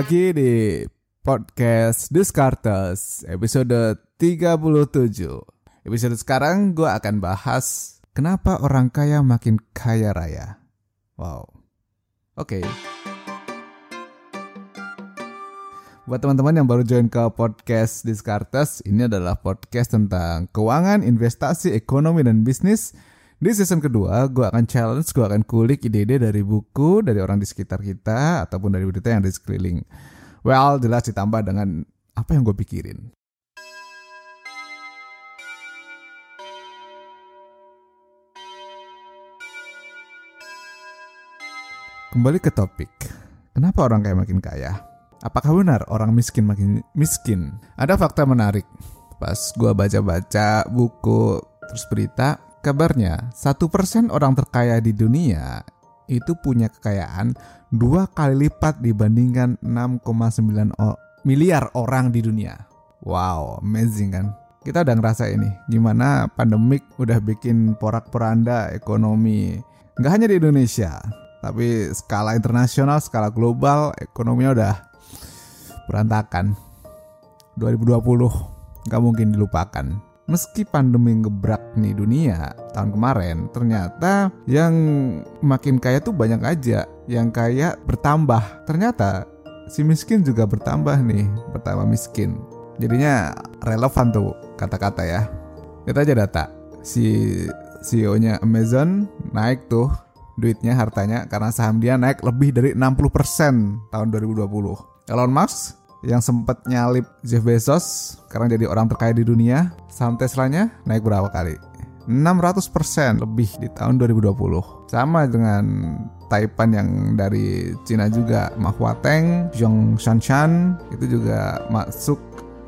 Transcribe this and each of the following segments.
Lagi di podcast Descartes episode 37. Episode sekarang gue akan bahas kenapa orang kaya makin kaya raya. Wow, oke. Buat teman-teman yang baru join ke podcast Descartes, ini adalah podcast tentang keuangan, investasi, ekonomi, dan bisnis di season kedua, gue akan challenge, gue akan kulik ide-ide dari buku, dari orang di sekitar kita, ataupun dari berita yang di sekeliling. Well, jelas ditambah dengan apa yang gue pikirin. Kembali ke topik, kenapa orang kaya makin kaya? Apakah benar orang miskin makin miskin? Ada fakta menarik. Pas gue baca-baca buku terus berita, kabarnya satu persen orang terkaya di dunia itu punya kekayaan dua kali lipat dibandingkan 6,9 miliar orang di dunia. Wow, amazing kan? Kita udah ngerasa ini, gimana pandemik udah bikin porak-poranda ekonomi. Nggak hanya di Indonesia, tapi skala internasional, skala global, ekonominya udah berantakan. 2020 nggak mungkin dilupakan. Meski pandemi ngebrak nih dunia tahun kemarin, ternyata yang makin kaya tuh banyak aja. Yang kaya bertambah. Ternyata si miskin juga bertambah nih, bertambah miskin. Jadinya relevan tuh kata-kata ya. Kita aja data. Si CEO-nya Amazon naik tuh duitnya hartanya karena saham dia naik lebih dari 60% tahun 2020. Elon Musk yang sempat nyalip Jeff Bezos sekarang jadi orang terkaya di dunia saham Teslanya naik berapa kali? 600% lebih di tahun 2020 sama dengan Taipan yang dari Cina juga Ma Huateng, Zhong Shanshan itu juga masuk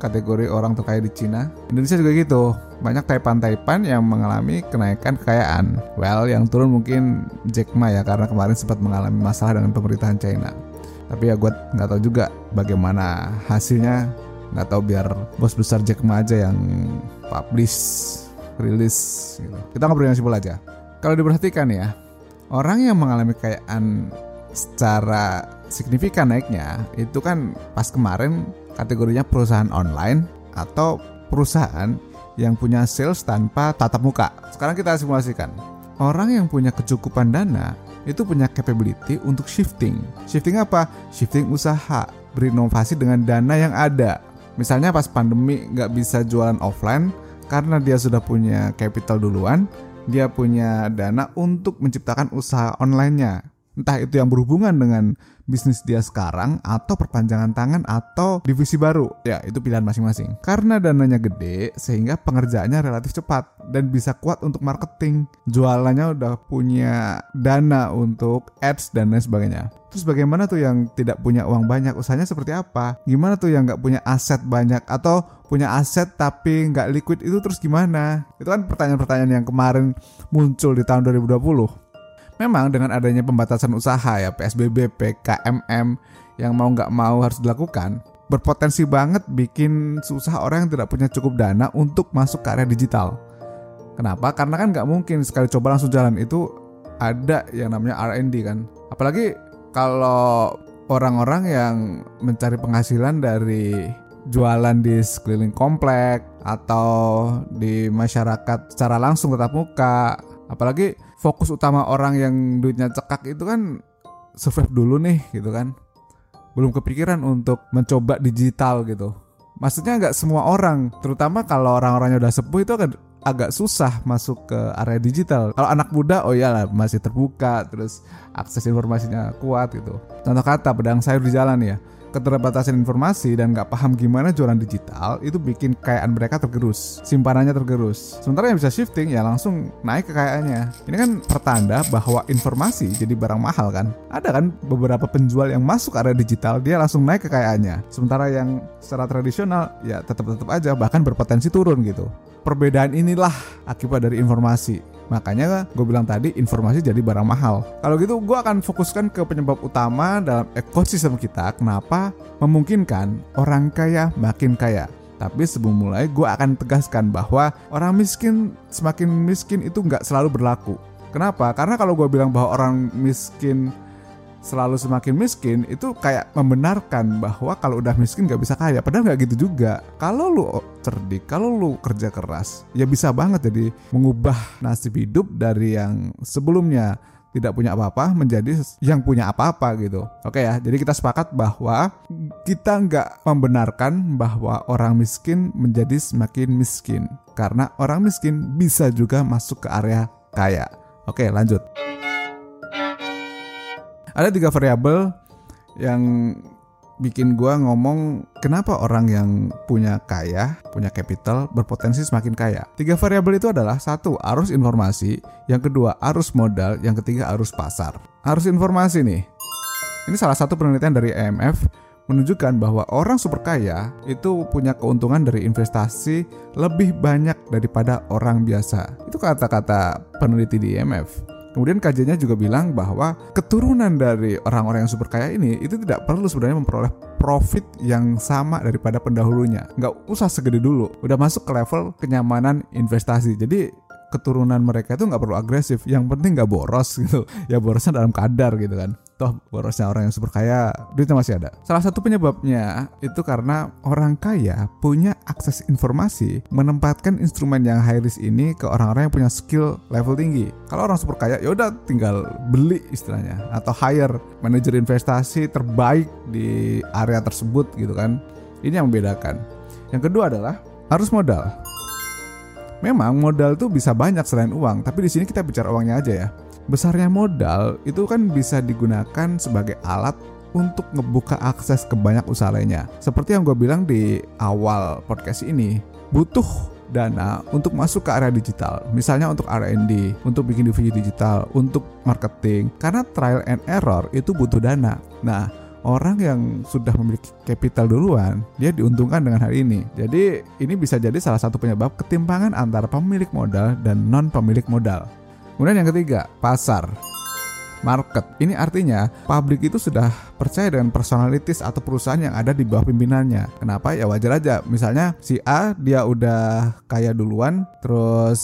kategori orang terkaya di Cina. Indonesia juga gitu banyak Taipan-Taipan yang mengalami kenaikan kekayaan. Well yang turun mungkin Jack Ma ya karena kemarin sempat mengalami masalah dengan pemerintahan China tapi ya gue nggak tahu juga bagaimana hasilnya. Nggak tahu biar bos besar Jack Ma aja yang publish rilis gitu. kita ngobrol yang simpel aja. Kalau diperhatikan ya orang yang mengalami kekayaan secara signifikan naiknya itu kan pas kemarin kategorinya perusahaan online atau perusahaan yang punya sales tanpa tatap muka. Sekarang kita simulasikan. Orang yang punya kecukupan dana itu punya capability untuk shifting. Shifting apa? Shifting usaha, berinovasi dengan dana yang ada. Misalnya pas pandemi nggak bisa jualan offline karena dia sudah punya capital duluan, dia punya dana untuk menciptakan usaha online-nya. Entah itu yang berhubungan dengan bisnis dia sekarang atau perpanjangan tangan atau divisi baru. Ya, itu pilihan masing-masing. Karena dananya gede sehingga pengerjaannya relatif cepat dan bisa kuat untuk marketing. Jualannya udah punya dana untuk ads dan lain sebagainya. Terus bagaimana tuh yang tidak punya uang banyak usahanya seperti apa? Gimana tuh yang nggak punya aset banyak atau punya aset tapi nggak liquid itu terus gimana? Itu kan pertanyaan-pertanyaan yang kemarin muncul di tahun 2020. Memang dengan adanya pembatasan usaha ya PSBB, PKMM yang mau nggak mau harus dilakukan, berpotensi banget bikin susah orang yang tidak punya cukup dana untuk masuk ke area digital. Kenapa? Karena kan nggak mungkin sekali coba langsung jalan itu ada yang namanya R&D kan. Apalagi kalau orang-orang yang mencari penghasilan dari jualan di sekeliling komplek atau di masyarakat secara langsung tetap muka. Apalagi fokus utama orang yang duitnya cekak itu kan survive dulu nih gitu kan. Belum kepikiran untuk mencoba digital gitu. Maksudnya nggak semua orang terutama kalau orang-orangnya udah sepuh itu kan agak susah masuk ke area digital. Kalau anak muda oh iyalah masih terbuka terus akses informasinya kuat gitu. Contoh kata pedang sayur di jalan ya keterbatasan informasi dan nggak paham gimana jualan digital itu bikin kekayaan mereka tergerus. Simpanannya tergerus. Sementara yang bisa shifting ya langsung naik kekayaannya. Ini kan pertanda bahwa informasi jadi barang mahal kan? Ada kan beberapa penjual yang masuk area digital dia langsung naik kekayaannya. Sementara yang secara tradisional ya tetap tetap aja bahkan berpotensi turun gitu. Perbedaan inilah akibat dari informasi Makanya gue bilang tadi informasi jadi barang mahal. Kalau gitu gue akan fokuskan ke penyebab utama dalam ekosistem kita kenapa memungkinkan orang kaya makin kaya. Tapi sebelum mulai gue akan tegaskan bahwa orang miskin semakin miskin itu nggak selalu berlaku. Kenapa? Karena kalau gue bilang bahwa orang miskin selalu semakin miskin itu kayak membenarkan bahwa kalau udah miskin gak bisa kaya padahal nggak gitu juga kalau lu cerdik kalau lu kerja keras ya bisa banget jadi mengubah nasib hidup dari yang sebelumnya tidak punya apa-apa menjadi yang punya apa-apa gitu. Oke ya, jadi kita sepakat bahwa kita nggak membenarkan bahwa orang miskin menjadi semakin miskin karena orang miskin bisa juga masuk ke area kaya. Oke, lanjut. Ada tiga variabel yang bikin gua ngomong kenapa orang yang punya kaya, punya capital berpotensi semakin kaya. Tiga variabel itu adalah satu arus informasi, yang kedua arus modal, yang ketiga arus pasar. Arus informasi nih. Ini salah satu penelitian dari IMF menunjukkan bahwa orang super kaya itu punya keuntungan dari investasi lebih banyak daripada orang biasa. Itu kata-kata peneliti di IMF. Kemudian kajiannya juga bilang bahwa keturunan dari orang-orang yang super kaya ini itu tidak perlu sebenarnya memperoleh profit yang sama daripada pendahulunya. Nggak usah segede dulu, udah masuk ke level kenyamanan investasi. Jadi keturunan mereka itu nggak perlu agresif, yang penting nggak boros gitu. Ya borosnya dalam kadar gitu kan toh borosnya orang yang super kaya duitnya masih ada. Salah satu penyebabnya itu karena orang kaya punya akses informasi menempatkan instrumen yang high risk ini ke orang-orang yang punya skill level tinggi. Kalau orang super kaya ya udah tinggal beli istilahnya atau hire manajer investasi terbaik di area tersebut gitu kan. Ini yang membedakan. Yang kedua adalah harus modal. Memang modal tuh bisa banyak selain uang, tapi di sini kita bicara uangnya aja ya besarnya modal itu kan bisa digunakan sebagai alat untuk ngebuka akses ke banyak usaha lainnya. Seperti yang gue bilang di awal podcast ini, butuh dana untuk masuk ke area digital. Misalnya untuk R&D, untuk bikin divisi digital, untuk marketing. Karena trial and error itu butuh dana. Nah, orang yang sudah memiliki capital duluan, dia diuntungkan dengan hal ini. Jadi, ini bisa jadi salah satu penyebab ketimpangan antara pemilik modal dan non pemilik modal. Kemudian yang ketiga, pasar. Market. Ini artinya publik itu sudah percaya dengan personalitis atau perusahaan yang ada di bawah pimpinannya. Kenapa? Ya wajar aja. Misalnya si A dia udah kaya duluan, terus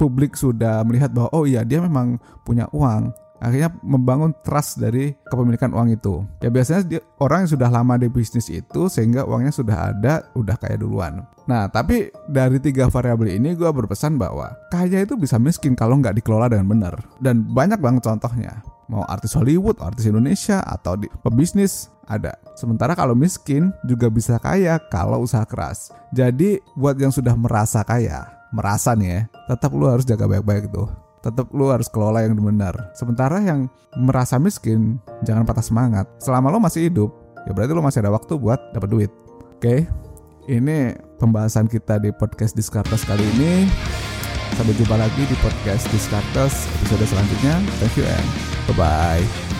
publik sudah melihat bahwa oh iya dia memang punya uang akhirnya membangun trust dari kepemilikan uang itu. Ya biasanya dia, orang yang sudah lama di bisnis itu sehingga uangnya sudah ada, udah kaya duluan. Nah, tapi dari tiga variabel ini gue berpesan bahwa kaya itu bisa miskin kalau nggak dikelola dengan benar. Dan banyak banget contohnya. Mau artis Hollywood, artis Indonesia, atau di pebisnis ada. Sementara kalau miskin juga bisa kaya kalau usaha keras. Jadi buat yang sudah merasa kaya, merasa nih ya, tetap lu harus jaga baik-baik tuh tetap lu harus kelola yang benar. Sementara yang merasa miskin, jangan patah semangat. Selama lo masih hidup, ya berarti lo masih ada waktu buat dapat duit. Oke, ini pembahasan kita di podcast Diskartes kali ini. Sampai jumpa lagi di podcast Diskartes episode selanjutnya. Thank you and bye-bye.